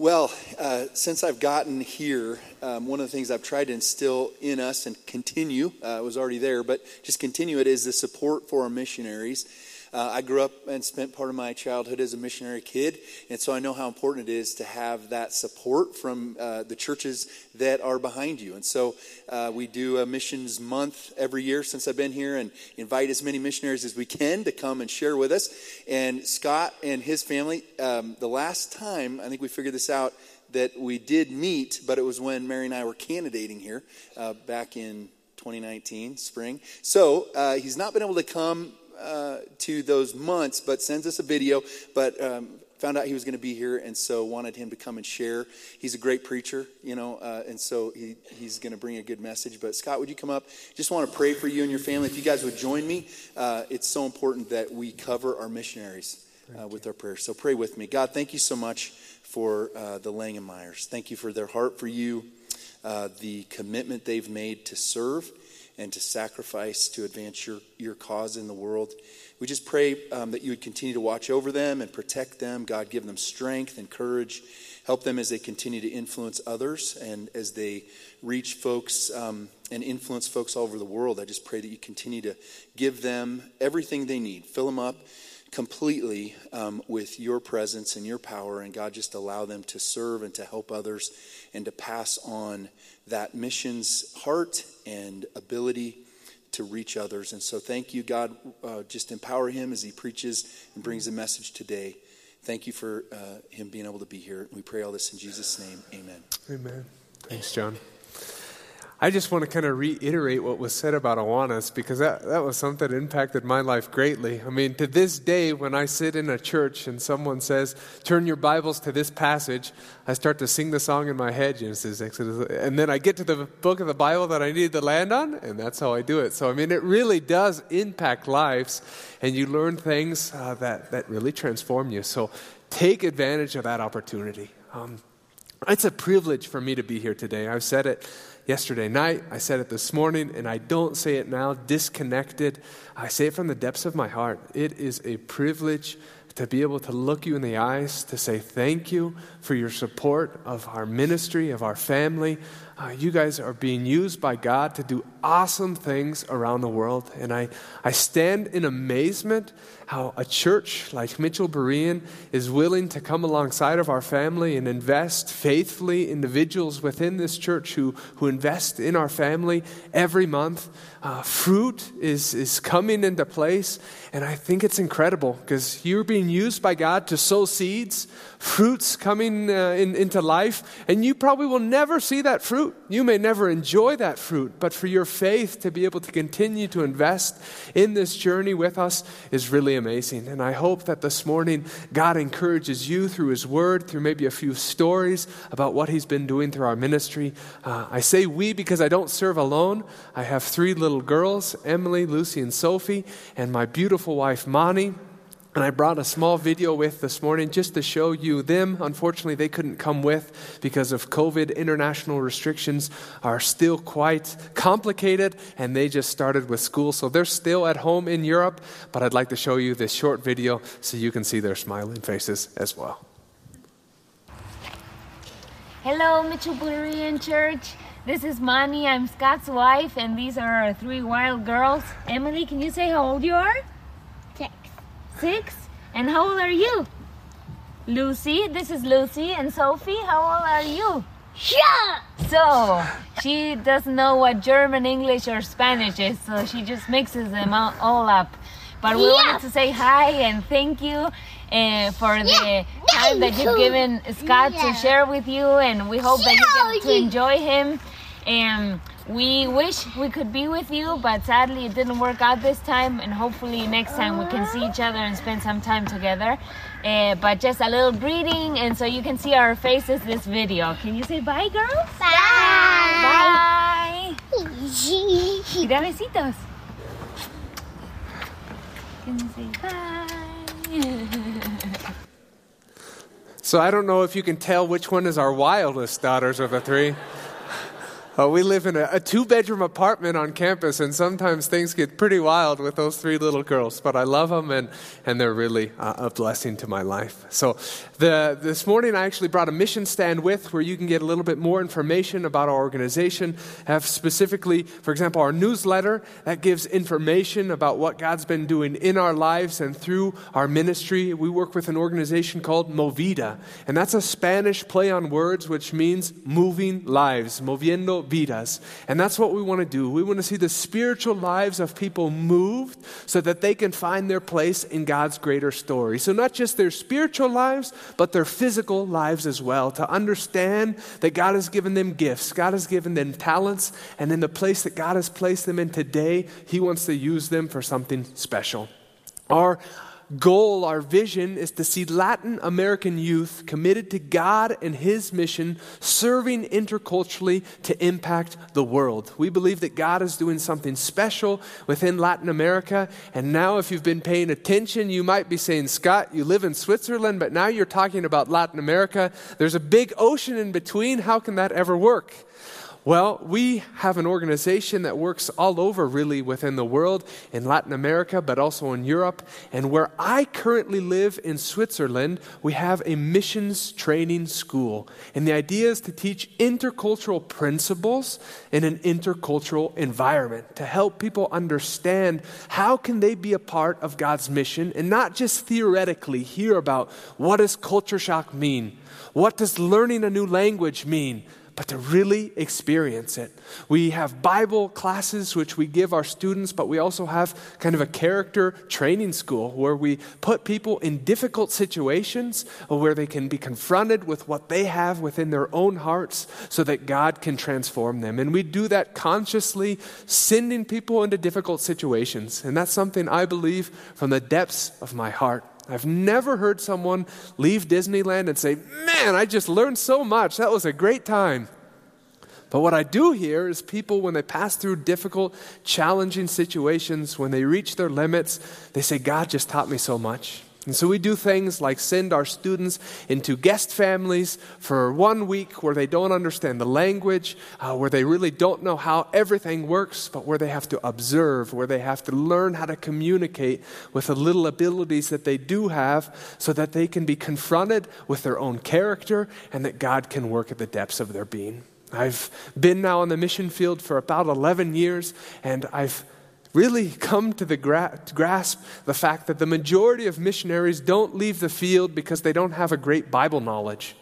Well, uh, since I've gotten here, um, one of the things I've tried to instill in us and continue, uh, was already there, but just continue it is the support for our missionaries. Uh, I grew up and spent part of my childhood as a missionary kid, and so I know how important it is to have that support from uh, the churches that are behind you. And so uh, we do a missions month every year since I've been here and invite as many missionaries as we can to come and share with us. And Scott and his family, um, the last time I think we figured this out, that we did meet, but it was when Mary and I were candidating here uh, back in 2019 spring. So uh, he's not been able to come uh, to those months, but sends us a video. But um, found out he was going to be here, and so wanted him to come and share. He's a great preacher, you know, uh, and so he, he's going to bring a good message. But Scott, would you come up? Just want to pray for you and your family. If you guys would join me, uh, it's so important that we cover our missionaries uh, with our prayers. So pray with me. God, thank you so much for uh, the Langenmeyers. Thank you for their heart for you, uh, the commitment they've made to serve and to sacrifice to advance your, your cause in the world. We just pray um, that you would continue to watch over them and protect them. God, give them strength and courage. Help them as they continue to influence others and as they reach folks um, and influence folks all over the world. I just pray that you continue to give them everything they need. Fill them up completely um, with your presence and your power. And God, just allow them to serve and to help others and to pass on that mission's heart and ability to reach others. And so thank you, God. Uh, just empower him as he preaches and brings a message today. Thank you for uh, him being able to be here. We pray all this in Jesus' name. Amen. Amen. Thanks, John. I just want to kind of reiterate what was said about Awanas because that, that was something that impacted my life greatly. I mean, to this day, when I sit in a church and someone says, Turn your Bibles to this passage, I start to sing the song in my head, Genesis, Exodus, and then I get to the book of the Bible that I needed to land on, and that's how I do it. So, I mean, it really does impact lives, and you learn things uh, that, that really transform you. So, take advantage of that opportunity. Um, it's a privilege for me to be here today. I've said it yesterday night. I said it this morning, and I don't say it now disconnected. I say it from the depths of my heart. It is a privilege to be able to look you in the eyes, to say thank you for your support of our ministry, of our family. Uh, you guys are being used by God to do awesome things around the world. And I, I stand in amazement how a church like Mitchell Berean is willing to come alongside of our family and invest faithfully individuals within this church who, who invest in our family every month. Uh, fruit is, is coming into place, and I think it's incredible because you're being used by God to sow seeds, fruits coming uh, in, into life, and you probably will never see that fruit. You may never enjoy that fruit, but for your faith to be able to continue to invest in this journey with us is really amazing. And I hope that this morning God encourages you through His Word, through maybe a few stories about what He's been doing through our ministry. Uh, I say we because I don't serve alone. I have three little girls Emily, Lucy, and Sophie, and my beautiful wife, Mani. And I brought a small video with this morning just to show you them. Unfortunately, they couldn't come with because of COVID. International restrictions are still quite complicated, and they just started with school. So they're still at home in Europe. But I'd like to show you this short video so you can see their smiling faces as well. Hello, Mitchell Berean Church. This is Mani. I'm Scott's wife, and these are our three wild girls. Emily, can you say how old you are? Six? And how old are you? Lucy, this is Lucy. And Sophie, how old are you? Yeah. So, she doesn't know what German, English, or Spanish is, so she just mixes them all up. But we Yeah. wanted to say hi and thank you uh, for the Yeah. time that you've given Scott to share with you, and we hope that you get to enjoy him. And we wish we could be with you, but sadly it didn't work out this time. And hopefully next time we can see each other and spend some time together. Uh, but just a little greeting, and so you can see our faces this video. Can you say bye, girls? Bye. Bye. Mira besitos. Can you say bye? So I don't know if you can tell which one is our wildest daughters of the three. Uh, we live in a, a two bedroom apartment on campus, and sometimes things get pretty wild with those three little girls. But I love them, and, and they're really uh, a blessing to my life. So, the, this morning I actually brought a mission stand with where you can get a little bit more information about our organization. Have specifically, for example, our newsletter that gives information about what God's been doing in our lives and through our ministry. We work with an organization called Movida, and that's a Spanish play on words which means moving lives, moviendo vidas. And that's what we want to do. We want to see the spiritual lives of people moved so that they can find their place in God's greater story. So, not just their spiritual lives, but their physical lives as well, to understand that God has given them gifts, God has given them talents, and in the place that God has placed them in today, He wants to use them for something special. Our goal, our vision is to see Latin American youth committed to God and His mission, serving interculturally to impact the world. We believe that God is doing something special within Latin America. And now, if you've been paying attention, you might be saying, Scott, you live in Switzerland, but now you're talking about Latin America. There's a big ocean in between. How can that ever work? Well, we have an organization that works all over, really, within the world, in Latin America, but also in Europe. And where I currently live in Switzerland, we have a missions training school. And the idea is to teach intercultural principles in an intercultural environment to help people understand how can they be a part of God's mission and not just theoretically hear about what does culture shock mean? What does learning a new language mean? But to really experience it. We have Bible classes which we give our students, but we also have kind of a character training school where we put people in difficult situations where they can be confronted with what they have within their own hearts so that God can transform them. And we do that consciously, sending people into difficult situations. And that's something I believe from the depths of my heart. I've never heard someone leave Disneyland and say, Man, I just learned so much. That was a great time. But what I do hear is people, when they pass through difficult, challenging situations, when they reach their limits, they say, God just taught me so much. And so we do things like send our students into guest families for one week where they don't understand the language, uh, where they really don't know how everything works, but where they have to observe, where they have to learn how to communicate with the little abilities that they do have so that they can be confronted with their own character and that God can work at the depths of their being. I've been now on the mission field for about 11 years, and I've really come to, the gra- grasp the fact that the majority of missionaries don't leave the field because they don't have a great Bible knowledge.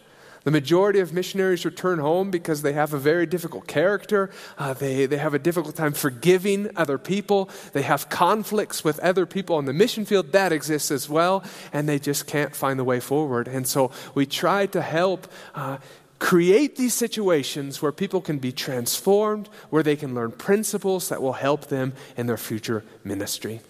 The majority of missionaries return home because they have a very difficult character. Uh, they, they have a difficult time forgiving other people. They have conflicts with other people on the mission field. That exists as well. And they just can't find the way forward. And so we try to help uh, create these situations where people can be transformed, where they can learn principles that will help them in their future ministry.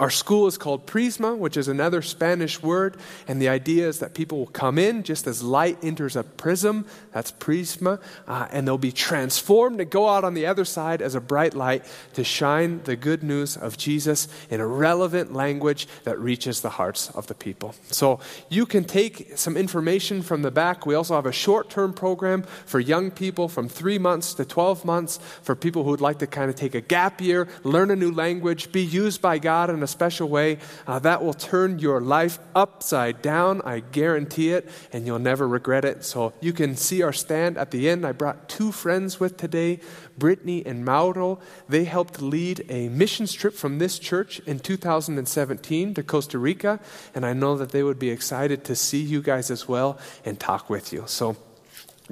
Our school is called Prisma, which is another Spanish word, and the idea is that people will come in just as light enters a prism, that's Prisma, uh, and they'll be transformed to go out on the other side as a bright light to shine the good news of Jesus in a relevant language that reaches the hearts of the people. So you can take some information from the back. We also have a short term program for young people from three months to 12 months for people who would like to kind of take a gap year, learn a new language, be used by God in a special way, uh, that will turn your life upside down. I guarantee it, and you'll never regret it. So you can see our stand at the end. I brought two friends with today, Brittany and Mauro. They helped lead a missions trip from this church in 2017 to Costa Rica, and I know that they would be excited to see you guys as well and talk with you. So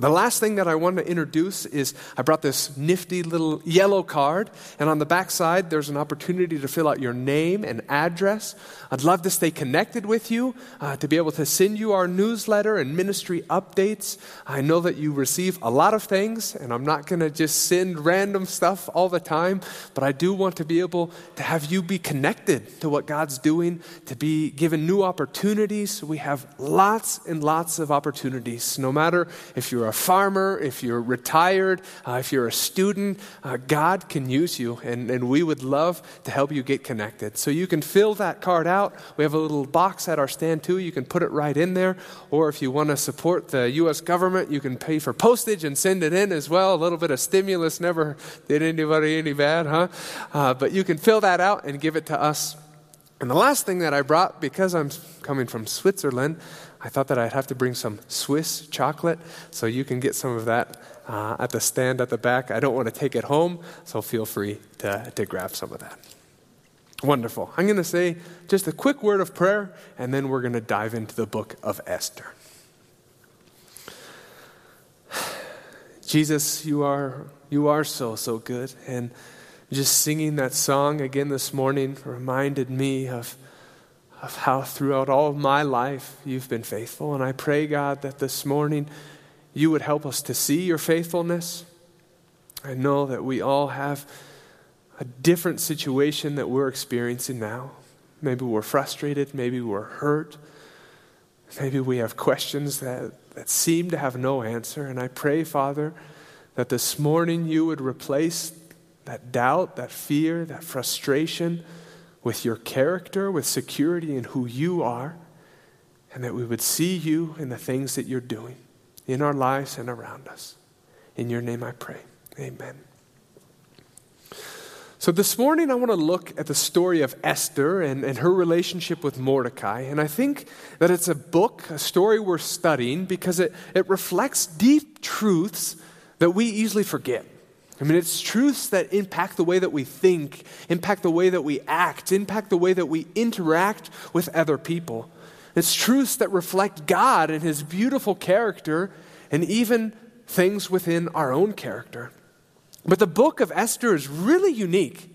the last thing that I want to introduce is I brought this nifty little yellow card, and on the back side, there's an opportunity to fill out your name and address. I'd love to stay connected with you, uh, to be able to send you our newsletter and ministry updates. I know that you receive a lot of things, and I'm not going to just send random stuff all the time, but I do want to be able to have you be connected to what God's doing, to be given new opportunities. We have lots and lots of opportunities, no matter if you're you're a farmer, if you're retired, uh, if you're a student, uh, God can use you, and, and we would love to help you get connected. So you can fill that card out. We have a little box at our stand too. You can put it right in there. Or if you want to support the U.S. government, you can pay for postage and send it in as well. A little bit of stimulus never did anybody any bad, huh? Uh, but you can fill that out and give it to us. And the last thing that I brought, because I'm coming from Switzerland, I thought that I'd have to bring some Swiss chocolate, so you can get some of that uh, at the stand at the back. I don't want to take it home, so feel free to, to grab some of that. Wonderful. I'm going to say just a quick word of prayer, and then we're going to dive into the book of Esther. Jesus, you are, you are so, so good. And just singing that song again this morning reminded me of, of how throughout all of my life you've been faithful. And I pray, God, that this morning you would help us to see your faithfulness. I know that we all have a different situation that we're experiencing now. Maybe we're frustrated, maybe we're hurt, maybe we have questions that, that seem to have no answer. And I pray, Father, that this morning you would replace that doubt, that fear, that frustration with your character, with security in who you are, and that we would see you in the things that you're doing in our lives and around us. In your name I pray. Amen. So, this morning I want to look at the story of Esther and, and her relationship with Mordecai. And I think that it's a book, a story worth studying, because it, it reflects deep truths that we easily forget. I mean, it's truths that impact the way that we think, impact the way that we act, impact the way that we interact with other people. It's truths that reflect God and His beautiful character and even things within our own character. But the book of Esther is really unique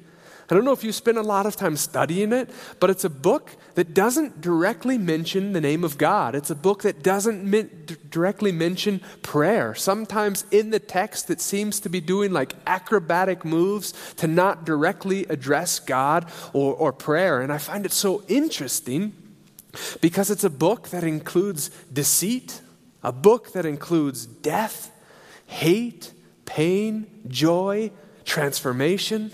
I don't know if you spend a lot of time studying it, but it's a book that doesn't directly mention the name of God. It's a book that doesn't min- directly mention prayer. Sometimes in the text, it seems to be doing like acrobatic moves to not directly address God or, or prayer. And I find it so interesting because it's a book that includes deceit, a book that includes death, hate, pain, joy, transformation.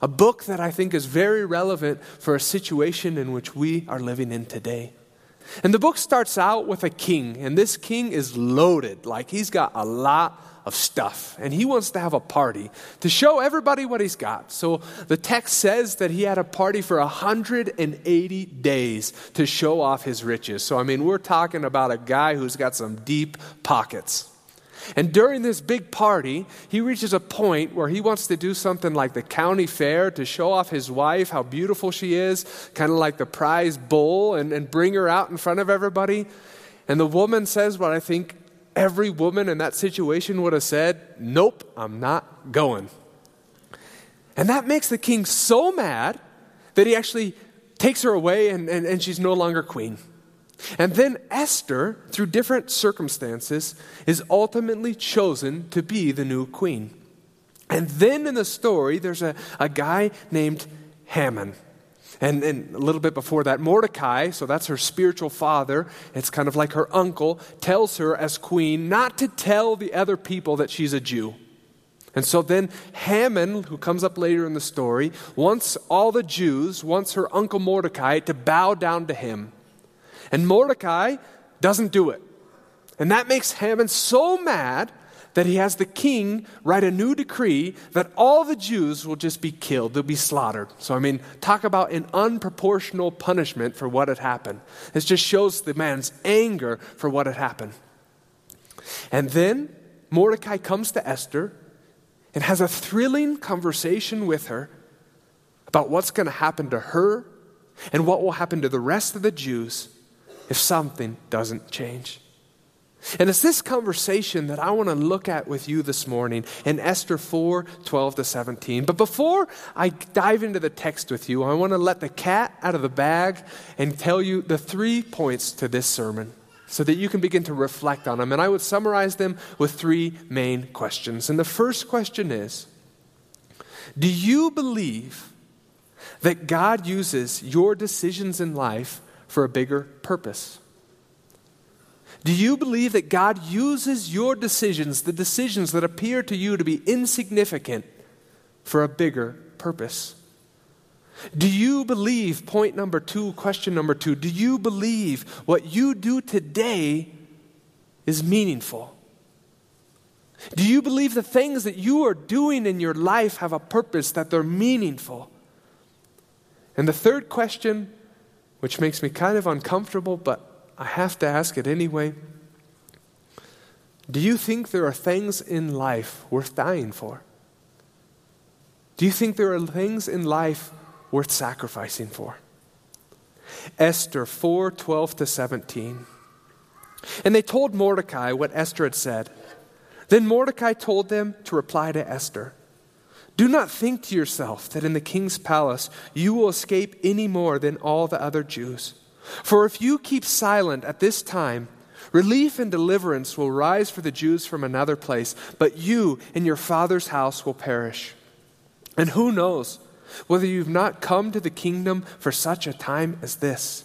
A book that I think is very relevant for a situation in which we are living in today. And the book starts out with a king, and this king is loaded. Like he's got a lot of stuff, and he wants to have a party to show everybody what he's got. So the text says that he had a party for 180 days to show off his riches. So, I mean, we're talking about a guy who's got some deep pockets. And during this big party, he reaches a point where he wants to do something like the county fair to show off his wife, how beautiful she is, kind of like the prize bull, and, and bring her out in front of everybody. And the woman says what I think every woman in that situation would have said Nope, I'm not going. And that makes the king so mad that he actually takes her away and, and, and she's no longer queen. And then Esther, through different circumstances, is ultimately chosen to be the new queen. And then in the story, there's a, a guy named Haman. And, and a little bit before that, Mordecai, so that's her spiritual father, it's kind of like her uncle, tells her as queen not to tell the other people that she's a Jew. And so then Haman, who comes up later in the story, wants all the Jews, wants her uncle Mordecai to bow down to him. And Mordecai doesn't do it. And that makes Haman so mad that he has the king write a new decree that all the Jews will just be killed, they'll be slaughtered. So, I mean, talk about an unproportional punishment for what had happened. This just shows the man's anger for what had happened. And then Mordecai comes to Esther and has a thrilling conversation with her about what's going to happen to her and what will happen to the rest of the Jews if something doesn't change. And it's this conversation that I want to look at with you this morning in Esther 4 12 to 17. But before I dive into the text with you, I want to let the cat out of the bag and tell you the three points to this sermon so that you can begin to reflect on them. And I would summarize them with three main questions. And the first question is Do you believe that God uses your decisions in life for a bigger purpose? Do you believe that God uses your decisions, the decisions that appear to you to be insignificant, for a bigger purpose? Do you believe, point number two, question number two, do you believe what you do today is meaningful? Do you believe the things that you are doing in your life have a purpose, that they're meaningful? And the third question, which makes me kind of uncomfortable, but I have to ask it anyway do you think there are things in life worth dying for? Do you think there are things in life worth sacrificing for? Esther 4 12 to 17. And they told Mordecai what Esther had said. Then Mordecai told them to reply to Esther Do not think to yourself that in the king's palace you will escape any more than all the other Jews. For if you keep silent at this time, relief and deliverance will rise for the Jews from another place, but you and your father's house will perish. And who knows whether you've not come to the kingdom for such a time as this?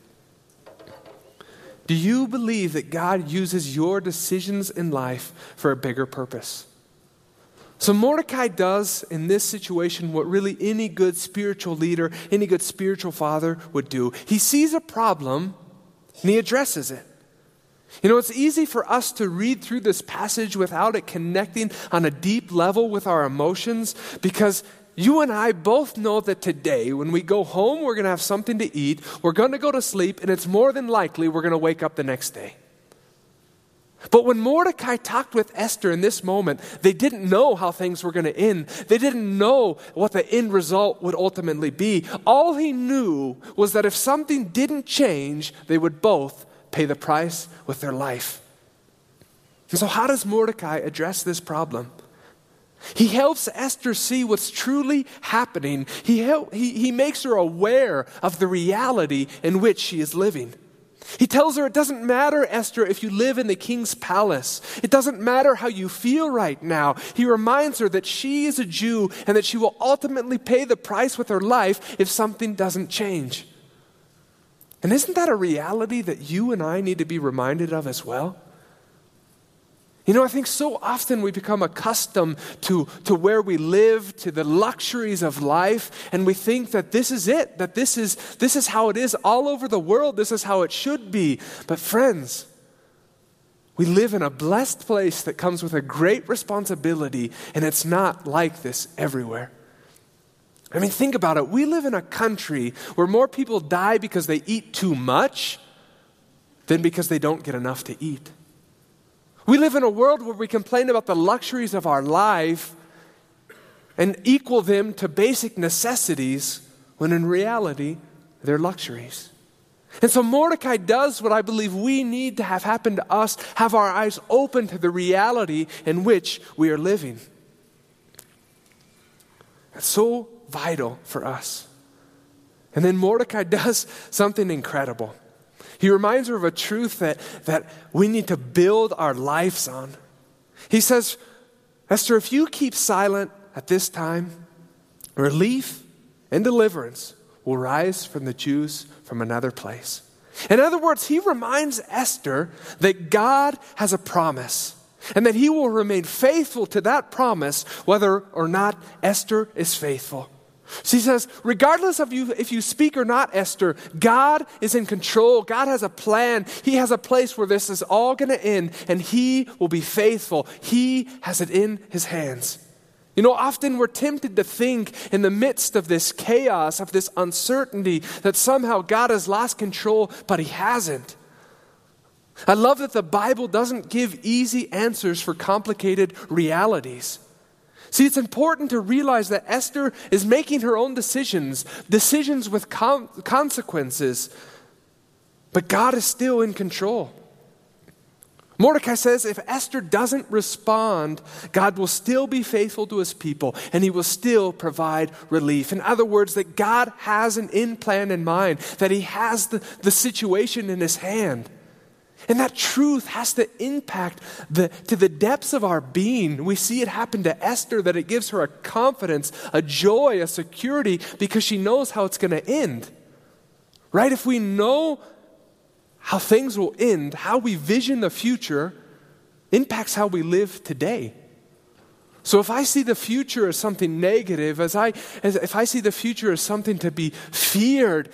Do you believe that God uses your decisions in life for a bigger purpose? So Mordecai does in this situation what really any good spiritual leader, any good spiritual father would do. He sees a problem and he addresses it. You know, it's easy for us to read through this passage without it connecting on a deep level with our emotions because you and I both know that today, when we go home, we're going to have something to eat, we're going to go to sleep, and it's more than likely we're going to wake up the next day. But when Mordecai talked with Esther in this moment, they didn't know how things were going to end. They didn't know what the end result would ultimately be. All he knew was that if something didn't change, they would both pay the price with their life. And so, how does Mordecai address this problem? He helps Esther see what's truly happening. He, help, he, he makes her aware of the reality in which she is living. He tells her it doesn't matter, Esther, if you live in the king's palace. It doesn't matter how you feel right now. He reminds her that she is a Jew and that she will ultimately pay the price with her life if something doesn't change. And isn't that a reality that you and I need to be reminded of as well? You know, I think so often we become accustomed to, to where we live, to the luxuries of life, and we think that this is it, that this is, this is how it is all over the world, this is how it should be. But, friends, we live in a blessed place that comes with a great responsibility, and it's not like this everywhere. I mean, think about it. We live in a country where more people die because they eat too much than because they don't get enough to eat. We live in a world where we complain about the luxuries of our life and equal them to basic necessities when in reality they're luxuries. And so Mordecai does what I believe we need to have happen to us have our eyes open to the reality in which we are living. It's so vital for us. And then Mordecai does something incredible. He reminds her of a truth that, that we need to build our lives on. He says, Esther, if you keep silent at this time, relief and deliverance will rise from the Jews from another place. In other words, he reminds Esther that God has a promise and that he will remain faithful to that promise whether or not Esther is faithful. She says, regardless of you if you speak or not, Esther, God is in control. God has a plan. He has a place where this is all going to end, and He will be faithful. He has it in His hands. You know, often we're tempted to think in the midst of this chaos, of this uncertainty, that somehow God has lost control, but He hasn't. I love that the Bible doesn't give easy answers for complicated realities. See, it's important to realize that Esther is making her own decisions, decisions with consequences, but God is still in control. Mordecai says if Esther doesn't respond, God will still be faithful to his people and he will still provide relief. In other words, that God has an end plan in mind, that he has the, the situation in his hand. And that truth has to impact the, to the depths of our being. We see it happen to Esther, that it gives her a confidence, a joy, a security, because she knows how it's going to end. Right? If we know how things will end, how we vision the future, impacts how we live today. So if I see the future as something negative, as I, as, if I see the future as something to be feared,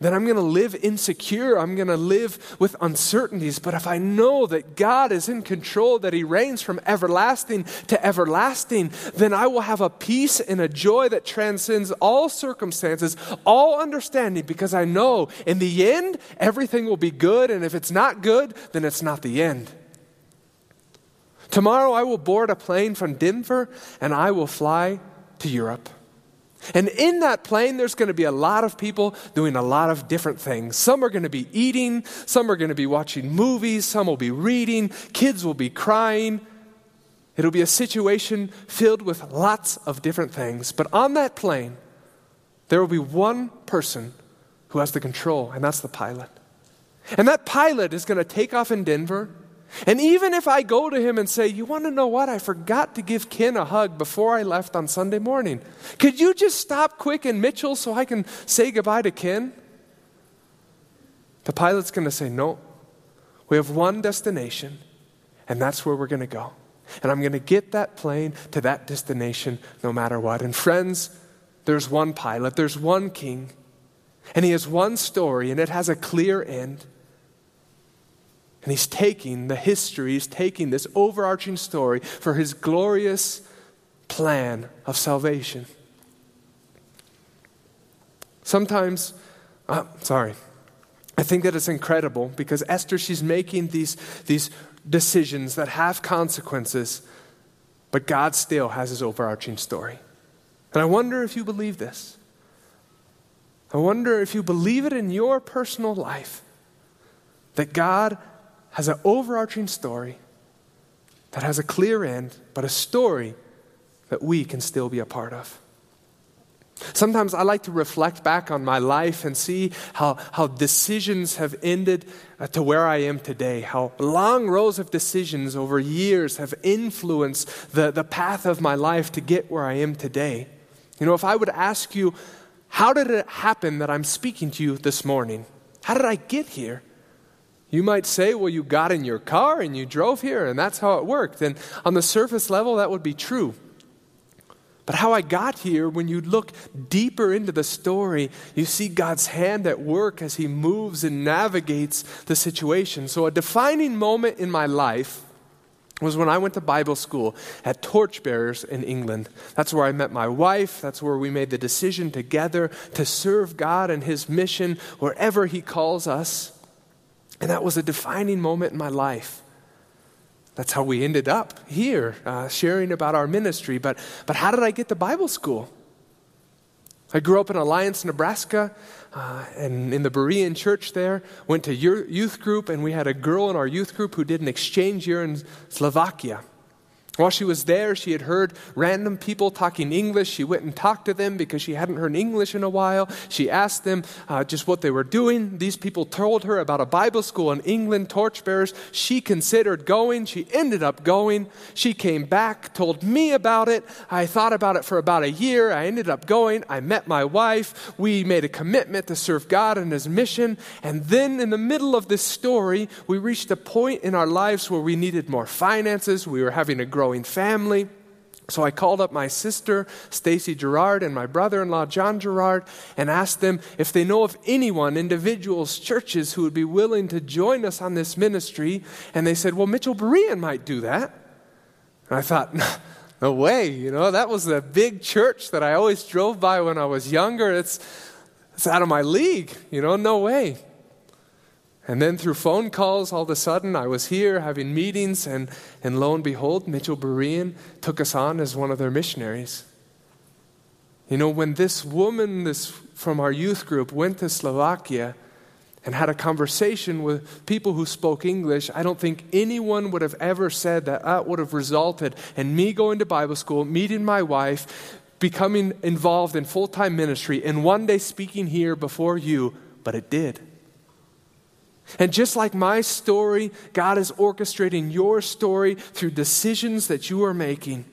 then I'm going to live insecure. I'm going to live with uncertainties. But if I know that God is in control, that He reigns from everlasting to everlasting, then I will have a peace and a joy that transcends all circumstances, all understanding, because I know in the end, everything will be good. And if it's not good, then it's not the end. Tomorrow I will board a plane from Denver and I will fly to Europe. And in that plane, there's going to be a lot of people doing a lot of different things. Some are going to be eating, some are going to be watching movies, some will be reading, kids will be crying. It'll be a situation filled with lots of different things. But on that plane, there will be one person who has the control, and that's the pilot. And that pilot is going to take off in Denver. And even if I go to him and say, You want to know what? I forgot to give Ken a hug before I left on Sunday morning. Could you just stop quick in Mitchell so I can say goodbye to Ken? The pilot's going to say, No. We have one destination, and that's where we're going to go. And I'm going to get that plane to that destination no matter what. And friends, there's one pilot, there's one king, and he has one story, and it has a clear end. And he's taking the history, he's taking this overarching story for his glorious plan of salvation. Sometimes, uh, sorry, I think that it's incredible because Esther, she's making these, these decisions that have consequences, but God still has his overarching story. And I wonder if you believe this. I wonder if you believe it in your personal life that God has an overarching story that has a clear end, but a story that we can still be a part of. Sometimes I like to reflect back on my life and see how, how decisions have ended uh, to where I am today, how long rows of decisions over years have influenced the, the path of my life to get where I am today. You know, if I would ask you, how did it happen that I'm speaking to you this morning? How did I get here? You might say, well, you got in your car and you drove here, and that's how it worked. And on the surface level, that would be true. But how I got here, when you look deeper into the story, you see God's hand at work as He moves and navigates the situation. So, a defining moment in my life was when I went to Bible school at Torchbearers in England. That's where I met my wife. That's where we made the decision together to serve God and His mission wherever He calls us. And that was a defining moment in my life. That's how we ended up here, uh, sharing about our ministry. But, but how did I get to Bible school? I grew up in Alliance, Nebraska, uh, and in the Berean church there. Went to youth group, and we had a girl in our youth group who did an exchange year in Slovakia. While she was there, she had heard random people talking English. She went and talked to them because she hadn't heard English in a while. She asked them uh, just what they were doing. These people told her about a Bible school in England, torchbearers. She considered going. She ended up going. She came back, told me about it. I thought about it for about a year. I ended up going. I met my wife. We made a commitment to serve God and His mission. And then, in the middle of this story, we reached a point in our lives where we needed more finances. We were having a growth growing family. So I called up my sister, Stacy Gerard, and my brother in law, John Gerard, and asked them if they know of anyone, individuals, churches, who would be willing to join us on this ministry. And they said, Well, Mitchell Berean might do that. And I thought, No way. You know, that was a big church that I always drove by when I was younger. It's, it's out of my league. You know, no way. And then through phone calls, all of a sudden, I was here having meetings, and, and lo and behold, Mitchell Berean took us on as one of their missionaries. You know, when this woman this, from our youth group went to Slovakia and had a conversation with people who spoke English, I don't think anyone would have ever said that that would have resulted in me going to Bible school, meeting my wife, becoming involved in full time ministry, and one day speaking here before you, but it did. And just like my story, God is orchestrating your story through decisions that you are making.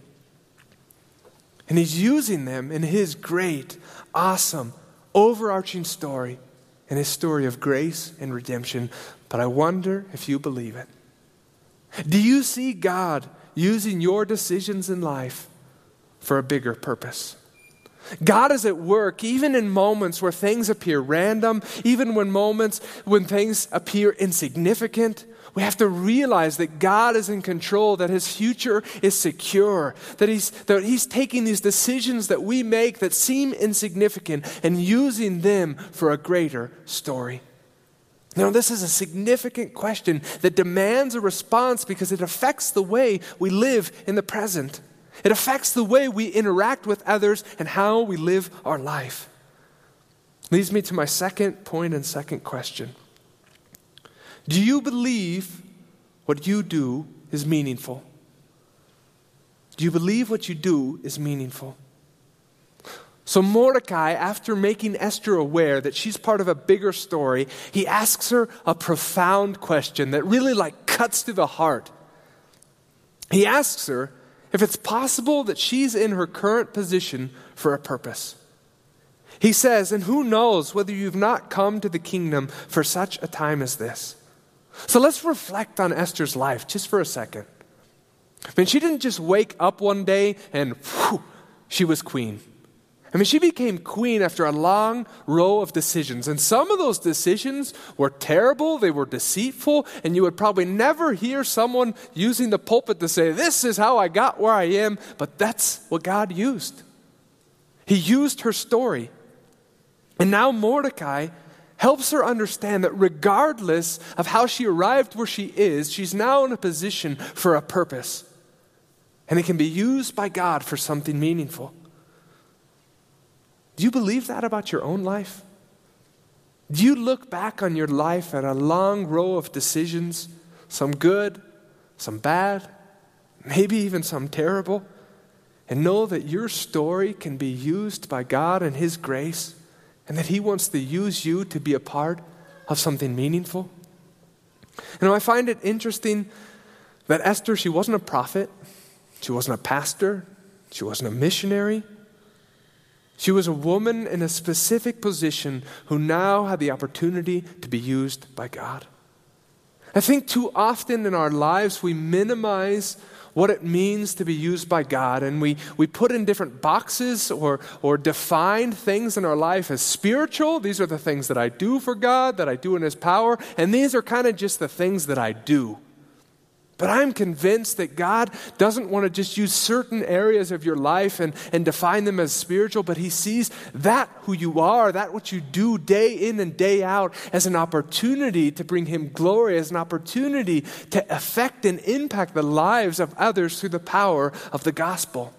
And He's using them in His great, awesome, overarching story and his story of grace and redemption, but I wonder if you believe it. Do you see God using your decisions in life for a bigger purpose? God is at work even in moments where things appear random, even when moments when things appear insignificant. We have to realize that God is in control, that His future is secure, that He's, that he's taking these decisions that we make that seem insignificant and using them for a greater story. Now, this is a significant question that demands a response because it affects the way we live in the present. It affects the way we interact with others and how we live our life. Leads me to my second point and second question. Do you believe what you do is meaningful? Do you believe what you do is meaningful? So, Mordecai, after making Esther aware that she's part of a bigger story, he asks her a profound question that really like cuts to the heart. He asks her if it's possible that she's in her current position for a purpose. He says, And who knows whether you've not come to the kingdom for such a time as this? So let's reflect on Esther's life just for a second. I mean, she didn't just wake up one day and whew, she was queen. I mean, she became queen after a long row of decisions. And some of those decisions were terrible, they were deceitful, and you would probably never hear someone using the pulpit to say, This is how I got where I am. But that's what God used. He used her story. And now Mordecai helps her understand that regardless of how she arrived where she is, she's now in a position for a purpose. And it can be used by God for something meaningful. Do you believe that about your own life? Do you look back on your life at a long row of decisions, some good, some bad, maybe even some terrible, and know that your story can be used by God and His grace? and that He wants to use you to be a part of something meaningful. You know, I find it interesting that Esther, she wasn't a prophet, she wasn't a pastor, she wasn't a missionary. She was a woman in a specific position who now had the opportunity to be used by God. I think too often in our lives we minimize what it means to be used by God. And we, we put in different boxes or, or define things in our life as spiritual. These are the things that I do for God, that I do in His power. And these are kind of just the things that I do. But I'm convinced that God doesn't want to just use certain areas of your life and, and define them as spiritual, but He sees that who you are, that what you do day in and day out, as an opportunity to bring Him glory, as an opportunity to affect and impact the lives of others through the power of the gospel.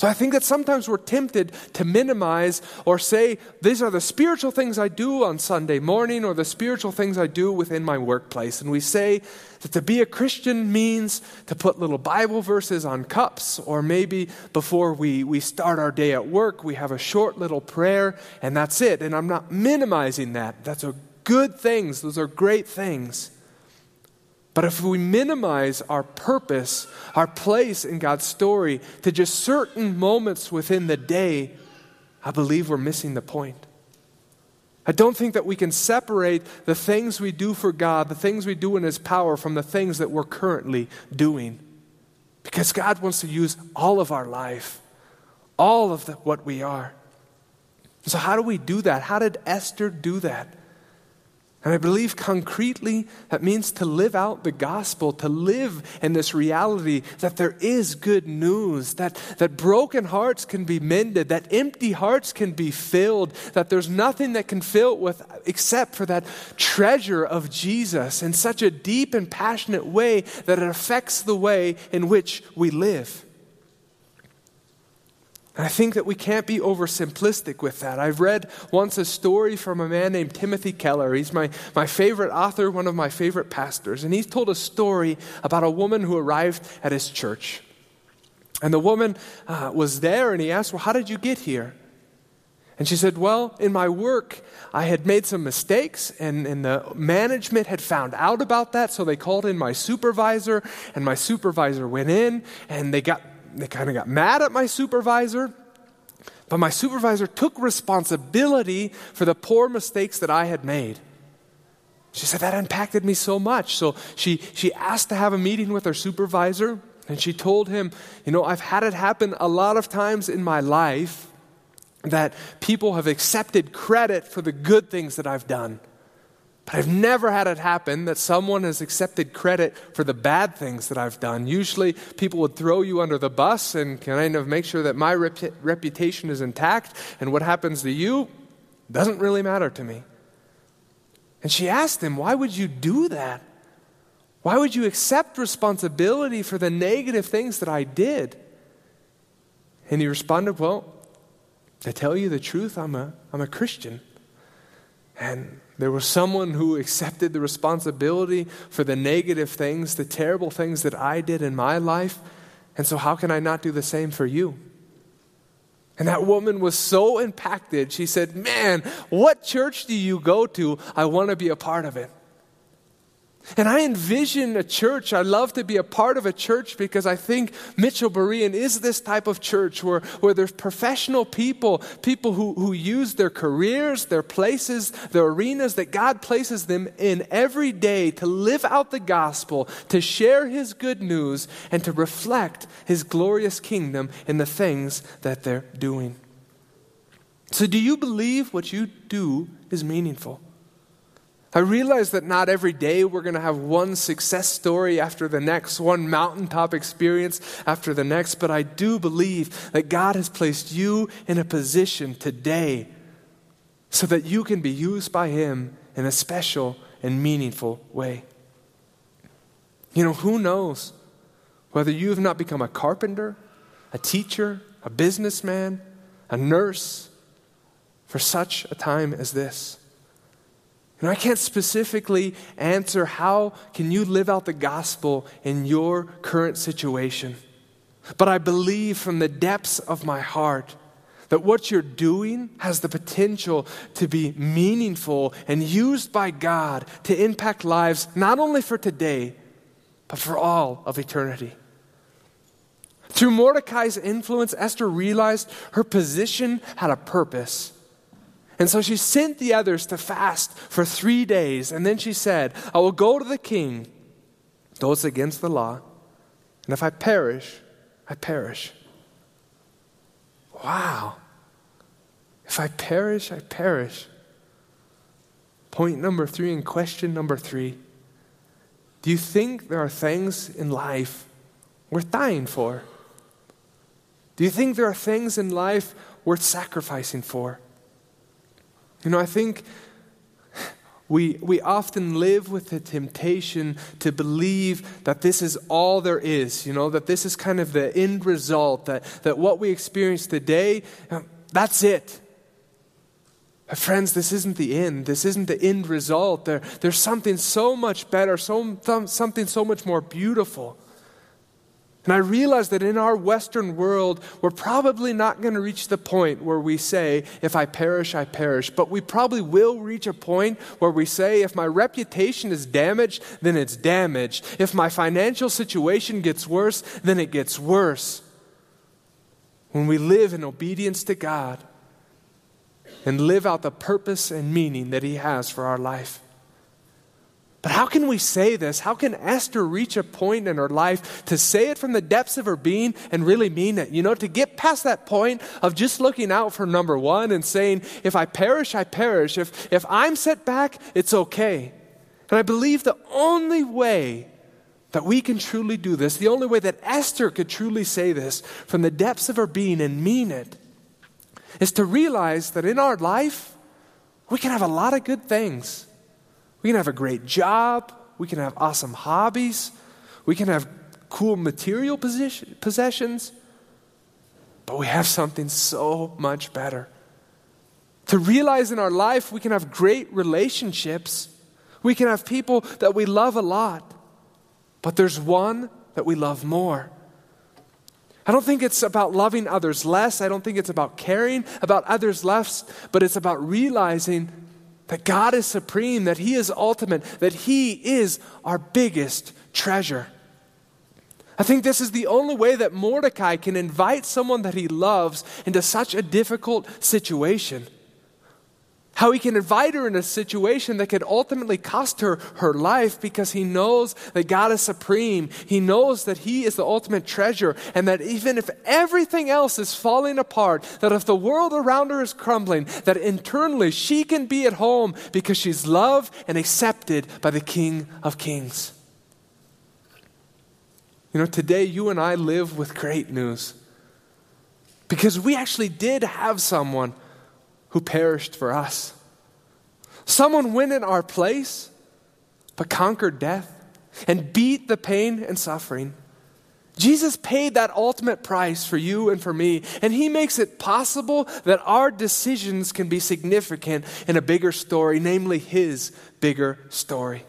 So I think that sometimes we're tempted to minimize or say, these are the spiritual things I do on Sunday morning or the spiritual things I do within my workplace. And we say that to be a Christian means to put little Bible verses on cups, or maybe before we, we start our day at work, we have a short little prayer, and that's it. And I'm not minimizing that. That's a good things, those are great things. But if we minimize our purpose, our place in God's story to just certain moments within the day, I believe we're missing the point. I don't think that we can separate the things we do for God, the things we do in His power, from the things that we're currently doing. Because God wants to use all of our life, all of the, what we are. So, how do we do that? How did Esther do that? And I believe concretely that means to live out the gospel, to live in this reality that there is good news, that, that broken hearts can be mended, that empty hearts can be filled, that there's nothing that can fill it with except for that treasure of Jesus in such a deep and passionate way that it affects the way in which we live. And I think that we can't be oversimplistic with that. I've read once a story from a man named Timothy Keller. He's my, my favorite author, one of my favorite pastors. And he's told a story about a woman who arrived at his church. And the woman uh, was there, and he asked, Well, how did you get here? And she said, Well, in my work, I had made some mistakes, and, and the management had found out about that, so they called in my supervisor, and my supervisor went in, and they got they kind of got mad at my supervisor. But my supervisor took responsibility for the poor mistakes that I had made. She said that impacted me so much. So she, she asked to have a meeting with her supervisor, and she told him, You know, I've had it happen a lot of times in my life that people have accepted credit for the good things that I've done. But I've never had it happen that someone has accepted credit for the bad things that I've done. Usually, people would throw you under the bus and kind of make sure that my rep- reputation is intact, and what happens to you doesn't really matter to me. And she asked him, Why would you do that? Why would you accept responsibility for the negative things that I did? And he responded, Well, to tell you the truth, I'm a, I'm a Christian. And there was someone who accepted the responsibility for the negative things, the terrible things that I did in my life. And so, how can I not do the same for you? And that woman was so impacted. She said, Man, what church do you go to? I want to be a part of it. And I envision a church. I love to be a part of a church because I think Mitchell Berean is this type of church where, where there's professional people, people who, who use their careers, their places, their arenas that God places them in every day to live out the gospel, to share His good news, and to reflect His glorious kingdom in the things that they're doing. So, do you believe what you do is meaningful? I realize that not every day we're going to have one success story after the next, one mountaintop experience after the next, but I do believe that God has placed you in a position today so that you can be used by Him in a special and meaningful way. You know, who knows whether you have not become a carpenter, a teacher, a businessman, a nurse for such a time as this. And I can't specifically answer how can you live out the gospel in your current situation. But I believe from the depths of my heart that what you're doing has the potential to be meaningful and used by God to impact lives not only for today, but for all of eternity. Through Mordecai's influence, Esther realized her position had a purpose. And so she sent the others to fast for three days. And then she said, I will go to the king, though it's against the law. And if I perish, I perish. Wow. If I perish, I perish. Point number three and question number three Do you think there are things in life worth dying for? Do you think there are things in life worth sacrificing for? You know, I think we, we often live with the temptation to believe that this is all there is, you know, that this is kind of the end result, that, that what we experience today, that's it. But friends, this isn't the end. This isn't the end result. There, there's something so much better, so, something so much more beautiful. And I realize that in our Western world, we're probably not going to reach the point where we say, if I perish, I perish. But we probably will reach a point where we say, if my reputation is damaged, then it's damaged. If my financial situation gets worse, then it gets worse. When we live in obedience to God and live out the purpose and meaning that He has for our life. But how can we say this? How can Esther reach a point in her life to say it from the depths of her being and really mean it? You know, to get past that point of just looking out for number one and saying, if I perish, I perish. If, if I'm set back, it's okay. And I believe the only way that we can truly do this, the only way that Esther could truly say this from the depths of her being and mean it, is to realize that in our life, we can have a lot of good things. We can have a great job. We can have awesome hobbies. We can have cool material possessions. but we have something so much better. To realize in our life we can have great relationships, we can have people that we love a lot, but there's one that we love more. I don't think it's about loving others less. I don't think it's about caring about others less, but it's about realizing that God is supreme, that He is ultimate, that He is our biggest treasure. I think this is the only way that Mordecai can invite someone that he loves into such a difficult situation. How he can invite her in a situation that could ultimately cost her her life because he knows that God is supreme. He knows that he is the ultimate treasure and that even if everything else is falling apart, that if the world around her is crumbling, that internally she can be at home because she's loved and accepted by the King of Kings. You know, today you and I live with great news because we actually did have someone who perished for us. Someone went in our place, but conquered death and beat the pain and suffering. Jesus paid that ultimate price for you and for me, and He makes it possible that our decisions can be significant in a bigger story, namely His bigger story.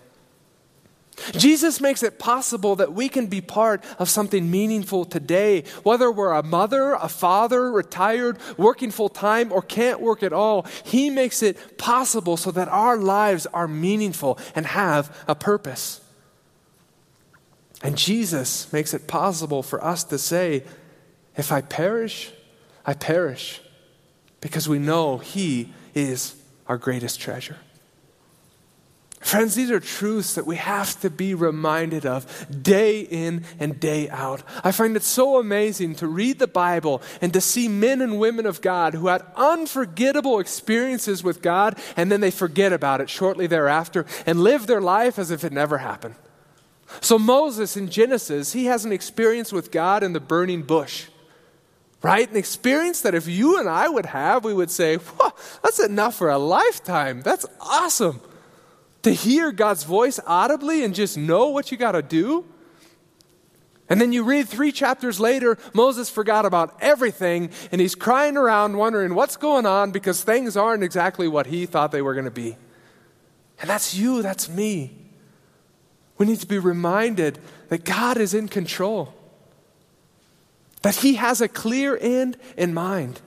Jesus makes it possible that we can be part of something meaningful today, whether we're a mother, a father, retired, working full time, or can't work at all. He makes it possible so that our lives are meaningful and have a purpose. And Jesus makes it possible for us to say, if I perish, I perish, because we know He is our greatest treasure. Friends, these are truths that we have to be reminded of day in and day out. I find it so amazing to read the Bible and to see men and women of God who had unforgettable experiences with God and then they forget about it shortly thereafter and live their life as if it never happened. So, Moses in Genesis, he has an experience with God in the burning bush right? An experience that if you and I would have, we would say, that's enough for a lifetime. That's awesome to hear God's voice audibly and just know what you got to do. And then you read three chapters later, Moses forgot about everything and he's crying around wondering what's going on because things aren't exactly what he thought they were going to be. And that's you, that's me. We need to be reminded that God is in control, that he has a clear end in mind.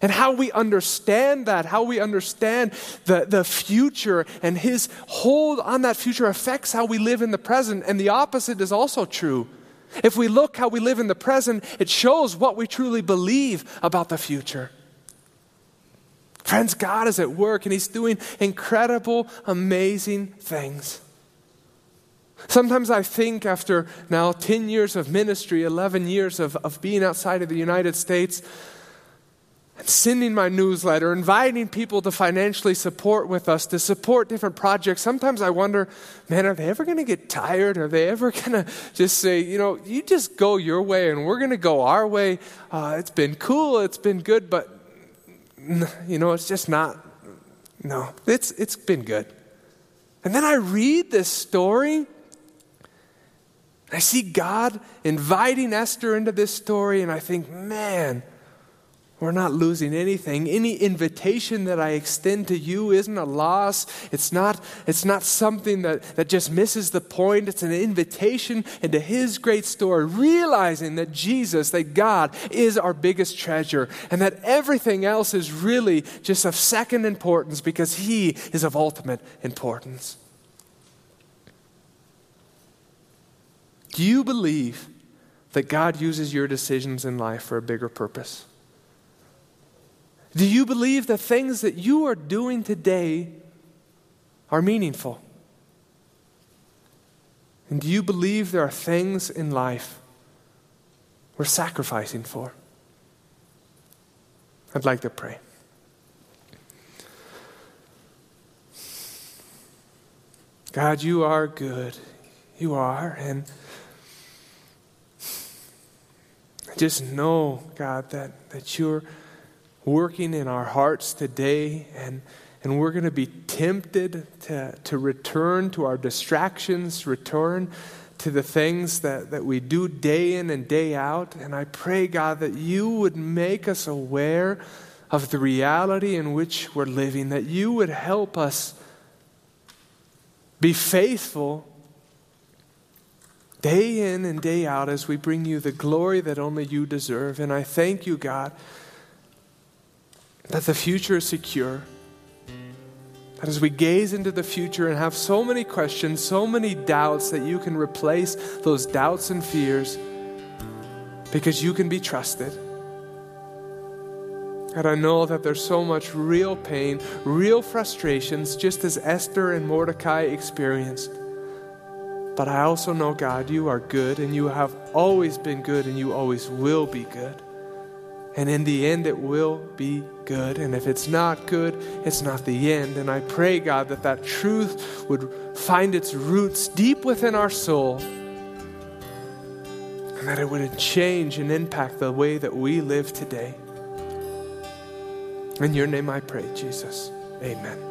And how we understand that, how we understand the, the future and his hold on that future affects how we live in the present. And the opposite is also true. If we look how we live in the present, it shows what we truly believe about the future. Friends, God is at work and he's doing incredible, amazing things. Sometimes I think after now 10 years of ministry, 11 years of, of being outside of the United States, sending my newsletter, inviting people to financially support with us, to support different projects. Sometimes I wonder, man, are they ever going to get tired? Are they ever going to just say, you know, you just go your way and we're going to go our way? Uh, it's been cool, it's been good, but, you know, it's just not, no, it's, it's been good. And then I read this story. I see God inviting Esther into this story, and I think, man, we're not losing anything. Any invitation that I extend to you isn't a loss. It's not, it's not something that, that just misses the point. It's an invitation into His great story, realizing that Jesus, that God, is our biggest treasure, and that everything else is really just of second importance because He is of ultimate importance. Do you believe that God uses your decisions in life for a bigger purpose? Do you believe the things that you are doing today are meaningful? And do you believe there are things in life we're sacrificing for? I'd like to pray. God, you are good. You are. And I just know, God, that, that you're working in our hearts today, and, and we're going to be tempted to, to return to our distractions, return to the things that, that we do day in and day out. And I pray, God, that you would make us aware of the reality in which we're living, that you would help us be faithful day in and day out as we bring you the glory that only you deserve. And I thank you, God, that the future is secure. That as we gaze into the future and have so many questions, so many doubts, that you can replace those doubts and fears because you can be trusted. And I know that there's so much real pain, real frustrations, just as Esther and Mordecai experienced. But I also know, God, you are good and you have always been good and you always will be good. And in the end, it will be good. And if it's not good, it's not the end. And I pray, God, that that truth would find its roots deep within our soul and that it would change and impact the way that we live today. In your name I pray, Jesus. Amen.